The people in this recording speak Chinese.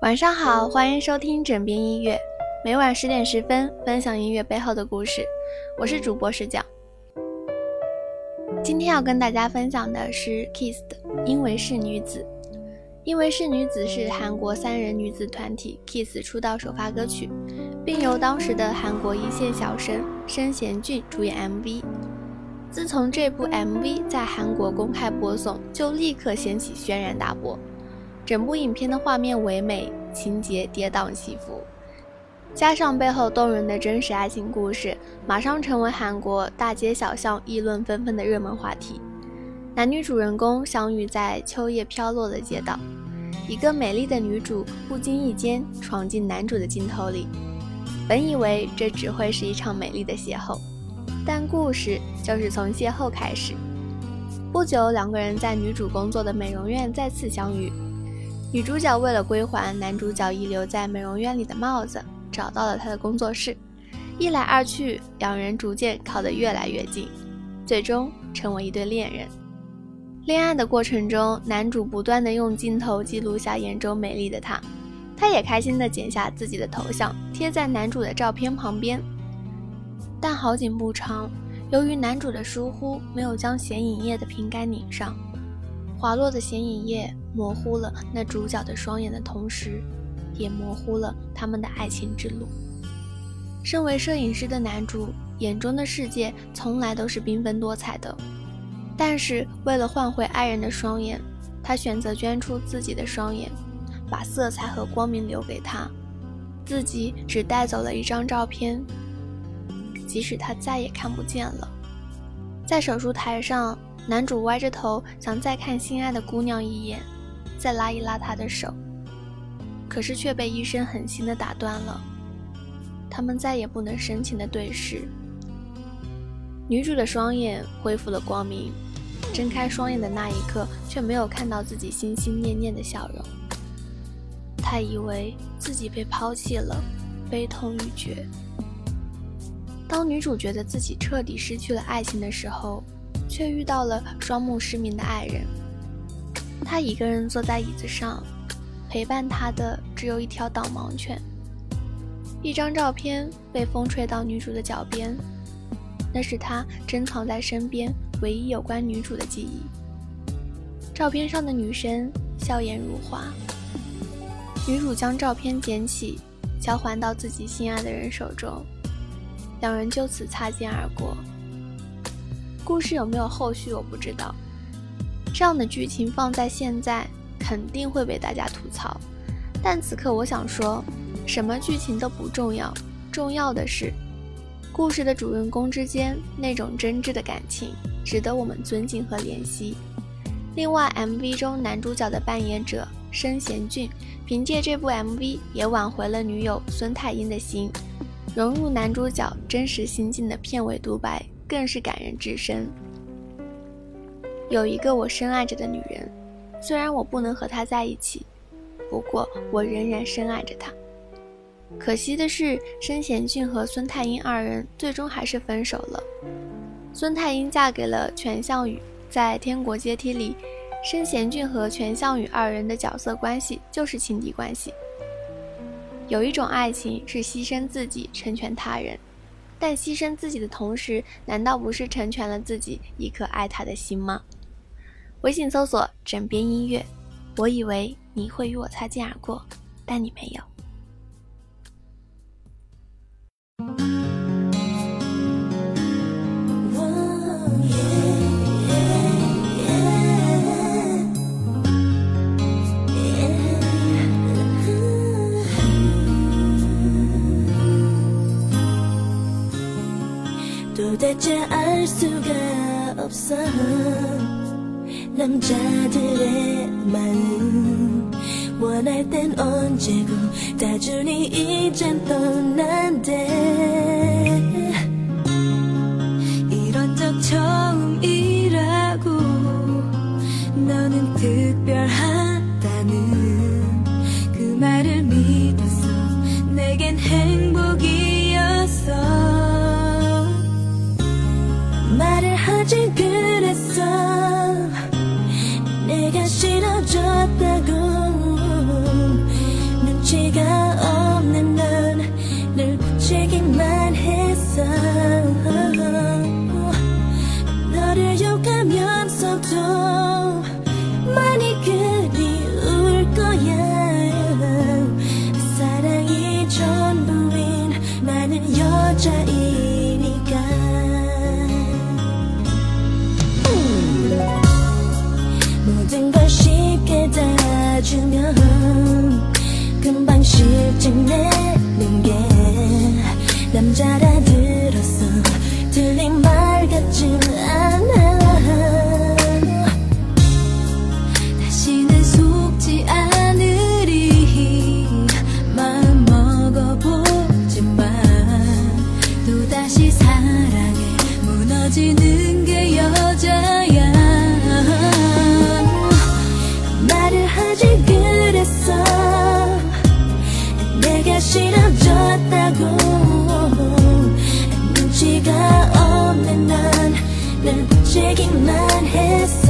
晚上好，欢迎收听枕边音乐，每晚十点十分分享音乐背后的故事。我是主播石讲。今天要跟大家分享的是 Kiss 的《因为是女子》。《因为是女子》是韩国三人女子团体 Kiss 出道首发歌曲，并由当时的韩国一线小生申贤俊主演 MV。自从这部 MV 在韩国公开播送，就立刻掀起轩然大波。整部影片的画面唯美，情节跌宕起伏，加上背后动人的真实爱情故事，马上成为韩国大街小巷议论纷纷的热门话题。男女主人公相遇在秋叶飘落的街道，一个美丽的女主不经意间闯进男主的镜头里。本以为这只会是一场美丽的邂逅。但故事就是从邂逅开始。不久，两个人在女主工作的美容院再次相遇。女主角为了归还男主角遗留在美容院里的帽子，找到了他的工作室。一来二去，两人逐渐靠得越来越近，最终成为一对恋人。恋爱的过程中，男主不断的用镜头记录下眼中美丽的她，她也开心的剪下自己的头像贴在男主的照片旁边。但好景不长，由于男主的疏忽，没有将显影液的瓶盖拧上，滑落的显影液模糊了那主角的双眼的同时，也模糊了他们的爱情之路。身为摄影师的男主眼中的世界从来都是缤纷多彩的，但是为了换回爱人的双眼，他选择捐出自己的双眼，把色彩和光明留给他，自己只带走了一张照片。即使他再也看不见了，在手术台上，男主歪着头想再看心爱的姑娘一眼，再拉一拉她的手，可是却被医生狠心的打断了。他们再也不能深情的对视。女主的双眼恢复了光明，睁开双眼的那一刻，却没有看到自己心心念念的笑容。她以为自己被抛弃了，悲痛欲绝。当女主觉得自己彻底失去了爱情的时候，却遇到了双目失明的爱人。他一个人坐在椅子上，陪伴他的只有一条导盲犬。一张照片被风吹到女主的脚边，那是他珍藏在身边唯一有关女主的记忆。照片上的女生笑颜如花。女主将照片捡起，交还到自己心爱的人手中。两人就此擦肩而过。故事有没有后续，我不知道。这样的剧情放在现在，肯定会被大家吐槽。但此刻我想说，什么剧情都不重要，重要的是故事的主人公之间那种真挚的感情，值得我们尊敬和怜惜。另外，MV 中男主角的扮演者申贤俊，凭借这部 MV 也挽回了女友孙太英的心。融入男主角真实心境的片尾独白更是感人至深。有一个我深爱着的女人，虽然我不能和她在一起，不过我仍然深爱着她。可惜的是，申贤俊和孙太英二人最终还是分手了。孙太英嫁给了全相宇，在《天国阶梯》里，申贤俊和全相宇二人的角色关系就是情敌关系。有一种爱情是牺牲自己成全他人，但牺牲自己的同时，难道不是成全了自己一颗爱他的心吗？微信搜索“枕边音乐”，我以为你会与我擦肩而过，但你没有。대체알수가없어 남자들의 마음 원할 땐 언제고다준이이젠 떠난대 이런 적 처음이라고 너는 특별 感谢的这辈 하고 눈치가 없는 난늘 붙이기만 했어.